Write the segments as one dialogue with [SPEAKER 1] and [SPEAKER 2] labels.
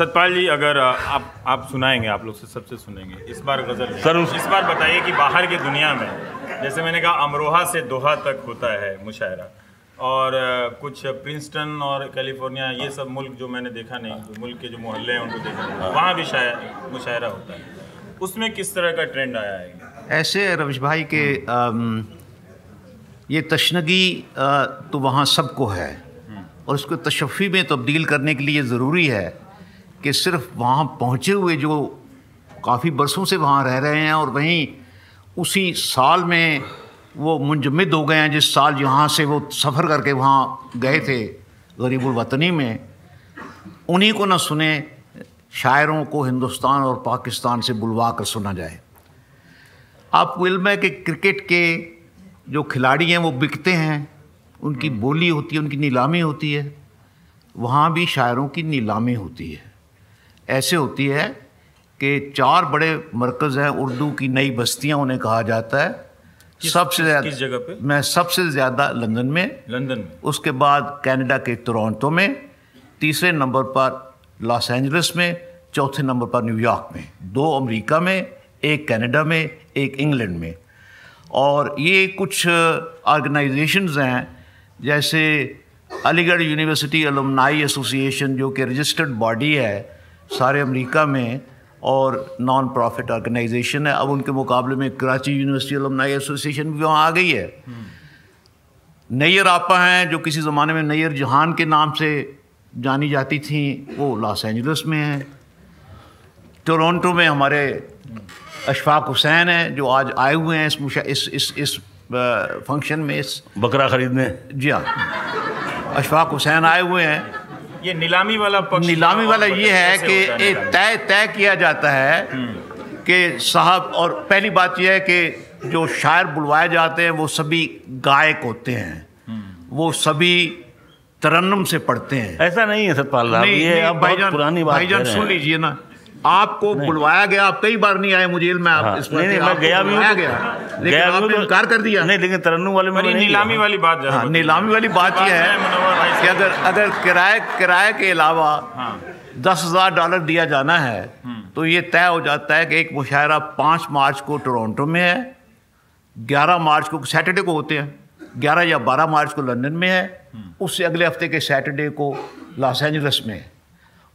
[SPEAKER 1] सतपाल जी अगर आप आप सुनाएँगे आप लोग से सबसे सुनेंगे। इस बार गज़ल
[SPEAKER 2] सर, उस-
[SPEAKER 1] इस बार बताइए कि बाहर की दुनिया में जैसे मैंने कहा अमरोहा से दोहा तक होता है मुशायरा। और कुछ प्रिंसटन और कैलिफ़ोर्निया ये सब मुल्क जो मैंने देखा नहीं जो मुल्क के जो मोहल्ले हैं उनको देखा नहीं। वहाँ भी शायद मुशायरा होता है। उसमें किस तरह का ट्रेंड आया है?
[SPEAKER 3] ऐसे रविश भाई के अम, ये तशनगी तो वहाँ सबको है। और उसको तशफ़ी में तब्दील करने के लिए ज़रूरी है। कि सिर्फ़ वहाँ पहुँचे हुए जो काफ़ी बरसों से वहाँ रह रहे हैं और वहीं उसी साल में वो मुंजमद हो गए हैं, जिस साल यहाँ से वो सफ़र करके वहाँ गए थे गरीबुल वतनी में, उन्हीं को ना सुने शायरों को हिंदुस्तान और पाकिस्तान से बुलवा कर सुना जाए। आपको इल्म है कि क्रिकेट के जो खिलाड़ी हैं, वो बिकते हैं, उनकी बोली होती है, उनकी नीलामी होती है, वहाँ भी शायरों की नीलामी होती है। ऐसे होती है कि चार बड़े मरकज़ हैं उर्दू की नई बस्तियाँ उन्हें कहा जाता है। सबसे ज़्यादा
[SPEAKER 1] किस जगह पे?
[SPEAKER 3] मैं सबसे ज़्यादा लंदन में।
[SPEAKER 1] लंदन में।
[SPEAKER 3] उसके बाद कनाडा के टोरंटो में। तीसरे नंबर पर लॉस एंजलिस में। चौथे नंबर पर न्यूयॉर्क में। दो अमेरिका में एक कनाडा में एक इंग्लैंड में। और ये कुछ ऑर्गेनाइजेशंस हैं जैसे अलीगढ़ यूनिवर्सिटी अलमनाई एसोसिएशन जो कि रजिस्टर्ड बॉडी है। सारे अमेरिका में और नॉन प्रॉफिट ऑर्गेनाइजेशन है। अब उनके मुकाबले में कराची यूनिवर्सिटी अलुमनाई एसोसिएशन भी वहाँ आ गई है। नैयर आपा हैं जो किसी ज़माने में नैयर जहान के नाम से जानी जाती थी वो लॉस एंजल्स में हैं। टोरंटो में हमारे अशफाक हुसैन हैं जो आज आए हुए हैं इस मुशा इस इस इस फ़ंक्शन में इस
[SPEAKER 2] बकरा खरीदने।
[SPEAKER 3] जी हाँ। अशफाक हुसैन आए हुए हैं।
[SPEAKER 1] ये नीलामी वाला पक्ष
[SPEAKER 3] नीलामी वाला ये है कि एक तय तय किया जाता है कि साहब और पहली बात यह है कि जो शायर बुलवाए जाते हैं वो सभी गायक होते हैं। वो सभी तरन्नम से पढ़ते हैं।
[SPEAKER 2] ऐसा नहीं है सतपाल साहब
[SPEAKER 3] नहीं,
[SPEAKER 2] ये अब बहुत पुरानी बात
[SPEAKER 3] भाईजान सुन लीजिए ना। आपको बुलवाया गया आप कई बार नहीं आए मुझे इल्म है आप
[SPEAKER 2] हाँ,
[SPEAKER 3] इस
[SPEAKER 2] नहीं नहीं मैं
[SPEAKER 3] आपको
[SPEAKER 2] गया भी हूँ तो-
[SPEAKER 3] गया। लेकिन
[SPEAKER 2] गया
[SPEAKER 3] आपने
[SPEAKER 2] तो-
[SPEAKER 3] इनकार कर दिया।
[SPEAKER 2] नहीं लेकिन तरन्नुम वाले में
[SPEAKER 1] नीलामी वाली बात
[SPEAKER 3] हाँ नीलामी वाली बात यह है कि अगर अगर किराए किराए के अलावा
[SPEAKER 1] हाँ।
[SPEAKER 3] दस हज़ार डॉलर दिया जाना है तो ये तय हो जाता है कि एक मुशायरा पाँच मार्च को टोरंटो में है ग्यारह मार्च को सैटरडे को होते हैं ग्यारह या बारह मार्च को लंदन में है उससे अगले हफ़्ते के सैटरडे को लॉस एंजलिस में है।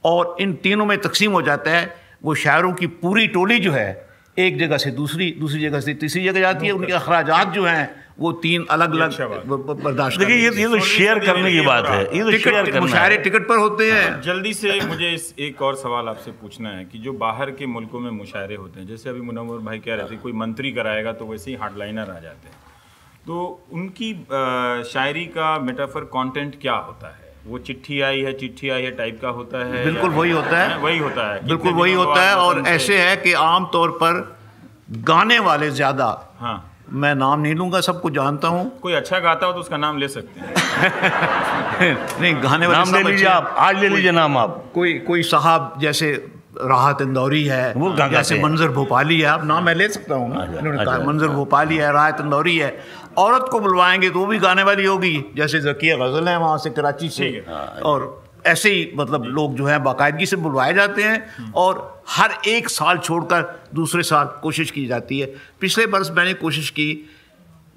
[SPEAKER 3] और इन तीनों में तकसीम हो जाता है वो शायरों की पूरी टोली जो है एक जगह से दूसरी दूसरी जगह से तीसरी जगह जाती है उनके अखराज जो हैं वो तीन अलग अलग
[SPEAKER 1] अच्छा
[SPEAKER 3] बर्दाश्त
[SPEAKER 2] देखिए ये ये तो शेयर करने की बात
[SPEAKER 1] है
[SPEAKER 2] ये तो शेयर
[SPEAKER 3] टिकट
[SPEAKER 2] करना
[SPEAKER 3] मुशायरे टिकट पर होते हैं।
[SPEAKER 1] जल्दी से मुझे इस एक और सवाल आपसे पूछना है कि जो बाहर के मुल्कों में मुशायरे होते हैं जैसे अभी मुनव्वर भाई कह रहे थे कोई मंत्री कराएगा तो वैसे ही हार्डलाइनर आ जाते हैं। तो उनकी शायरी का मेटाफर कंटेंट क्या होता है? वो चिट्ठी आई है चिट्ठी आई है टाइप का होता है
[SPEAKER 3] बिल्कुल वही होता है।
[SPEAKER 1] वही होता है।
[SPEAKER 3] बिल्कुल वही होता है और ऐसे है कि आम तौर पर गाने वाले ज़्यादा
[SPEAKER 1] हाँ।
[SPEAKER 3] मैं नाम नहीं लूँगा सबको जानता हूँ।
[SPEAKER 1] कोई अच्छा गाता हो तो उसका नाम ले सकते हैं।
[SPEAKER 3] नहीं गाने वाले
[SPEAKER 2] नाम ले लीजिए आप आज ले लीजिए नाम आप।
[SPEAKER 3] कोई कोई साहब जैसे राहत इंदौरी है।
[SPEAKER 2] वो
[SPEAKER 3] जैसे मंजर भोपाली है। आप नाम मैं ले सकता हूँ इन्होंने कहा मंजर भोपाली है राहत इंदौरी है। औरत को बुलवाएँगे तो वो भी गाने वाली होगी। जैसे जकिया गज़ल है वहाँ से कराची से। और ऐसे ही मतलब लोग जो है बाकायदगी से बुलवाए जाते हैं। और हर एक साल छोड़कर दूसरे साल कोशिश की जाती है। पिछले बरस मैंने कोशिश की।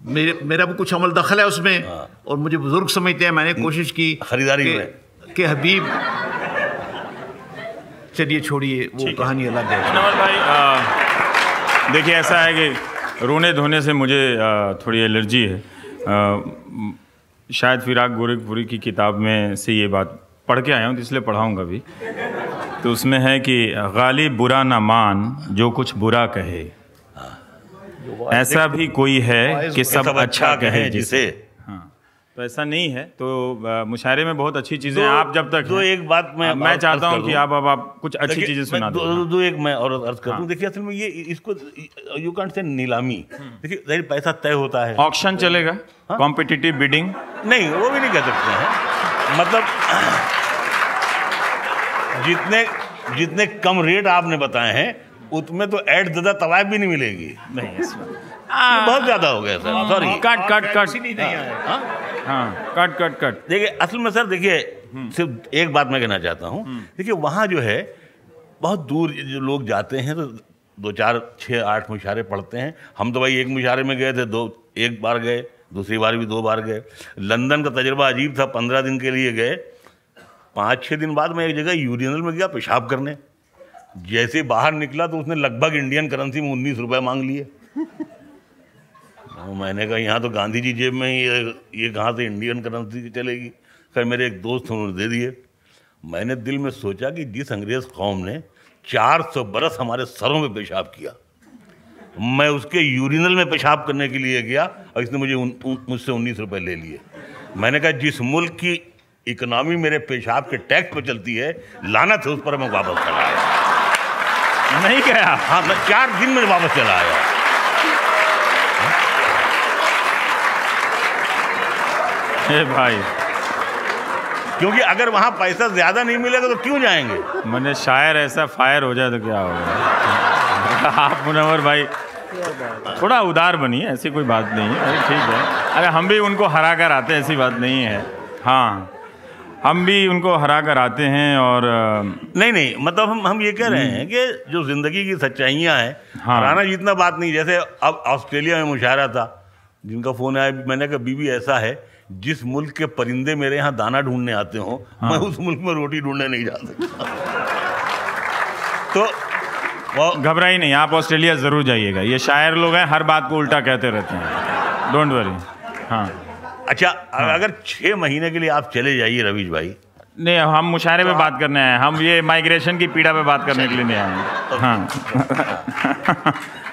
[SPEAKER 3] मेरे मेरा भी कुछ अमल दखल है उसमें। और मुझे बुज़ुर्ग समझते हैं मैंने कोशिश की
[SPEAKER 2] खरीदारी
[SPEAKER 3] कि-
[SPEAKER 2] में।
[SPEAKER 3] कि हबीब चलिए छोड़िए वो कहानी अलग है
[SPEAKER 1] भाई। देखिए ऐसा है कि रोने धोने से मुझे थोड़ी एलर्जी है। शायद फिराक गोरखपुरी की किताब में से ये बात पढ़ के आया हूँ तो इसलिए पढ़ाऊँगा भी। तो उसमें है कि गालिब बुरा ना मान जो कुछ बुरा कहे। ऐसा भी कोई है कि सब अच्छा कहे जिसे। हाँ तो ऐसा नहीं है। तो मुशायरे में बहुत अच्छी चीज़ें हैं आप जब तक
[SPEAKER 2] दो एक बात मैं
[SPEAKER 1] मैं चाहता हूँ कि आप अब आप कुछ अच्छी चीज़ें सुना
[SPEAKER 2] दो,
[SPEAKER 1] दो
[SPEAKER 2] दो एक मैं और अर्ज़ कर दूँ। देखिए असल में ये इसको यू कांट से नीलामी। देखिए ज़ाहिर पैसा तय होता है।
[SPEAKER 1] ऑक्शन चलेगा कॉम्पिटिटिव बिडिंग
[SPEAKER 2] नहीं वो भी नहीं कह सकते हैं। मतलब जितने जितने कम रेट आपने बताए हैं उतमें तो ऐड दादा तवायब भी नहीं मिलेगी।
[SPEAKER 1] नहीं
[SPEAKER 2] बहुत ज़्यादा हो गया sir. Sorry
[SPEAKER 1] cut cut cut
[SPEAKER 3] नहीं आया
[SPEAKER 1] हाँ कट कट कट
[SPEAKER 2] देखिए असल में सर देखिए सिर्फ़ एक बात मैं कहना चाहता हूँ। देखिए वहाँ जो है बहुत दूर जो लोग जाते हैं तो दो चार छः आठ मुशारे पढ़ते हैं। हम तो भाई एक मुशारे में गए थे दो एक बार गए दूसरी बार भी दो बार गए। लंदन का तजुर्बा अजीब था पंद्रह दिन के लिए गए। पाँच छः दिन बाद मैं एक जगह यूरिनल में गया पेशाब करने। जैसे बाहर निकला तो उसने लगभग इंडियन करेंसी में उन्नीस रुपये मांग लिए। मैंने कहा यहाँ तो गांधी जी जेब में ही ये ये कहाँ से इंडियन करेंसी चलेगी? खैर मेरे एक दोस्त उन्होंने दे दिए मैंने दिल में सोचा कि जिस अंग्रेज़ कौम ने 400 बरस हमारे सरों में पेशाब किया मैं उसके यूरिनल में पेशाब करने के लिए गया और इसने मुझे मुझसे उन्नीस रुपये ले लिए। मैंने कहा जिस मुल्क की इकोनॉमी मेरे पेशाब के टैक्स पर चलती है लानत है उस पर मैं वापस चला आया।
[SPEAKER 1] नहीं गया।
[SPEAKER 2] हाँ मैं चार दिन में वापस चला आया।
[SPEAKER 1] हे भाई।
[SPEAKER 2] क्योंकि अगर वहाँ पैसा ज़्यादा नहीं मिलेगा तो क्यों जाएँगे?
[SPEAKER 1] मैंने शायर ऐसा फायर हो जाए तो क्या होगा? आप मुनवर भाई थोड़ा उदार बनिए ऐसी कोई बात नहीं है। अरे ठीक है। अरे हम भी उनको हरा कर आते हैं ऐसी बात नहीं है। हाँ हम भी उनको हरा कर आते हैं और
[SPEAKER 2] नहीं नहीं मतलब हम हम ये कह रहे हैं कि जो ज़िंदगी की सच्चाइयाँ हैं
[SPEAKER 1] हाँ।
[SPEAKER 2] हराना जितना बात नहीं जैसे अब ऑस्ट्रेलिया में मुशायरा था जिनका फ़ोन आया मैंने कहा बीबी ऐसा है जिस मुल्क के परिंदे मेरे यहाँ दाना ढूँढने आते हो
[SPEAKER 1] हाँ।
[SPEAKER 2] मैं उस मुल्क में रोटी ढूँढने नहीं जा सकता। तो
[SPEAKER 1] घबराई नहीं आप ऑस्ट्रेलिया ज़रूर जाइएगा। ये शायर लोग हैं हर बात को उल्टा कहते रहते हैं। डोंट वरी हाँ।
[SPEAKER 2] अच्छा हाँ। अगर छः महीने के लिए आप चले जाइए रवीश भाई।
[SPEAKER 1] नहीं हम मुशायरे पे बात करने आए हैं। हम ये माइग्रेशन की पीड़ा पे बात करने के लिए नहीं आए हैं। हाँ।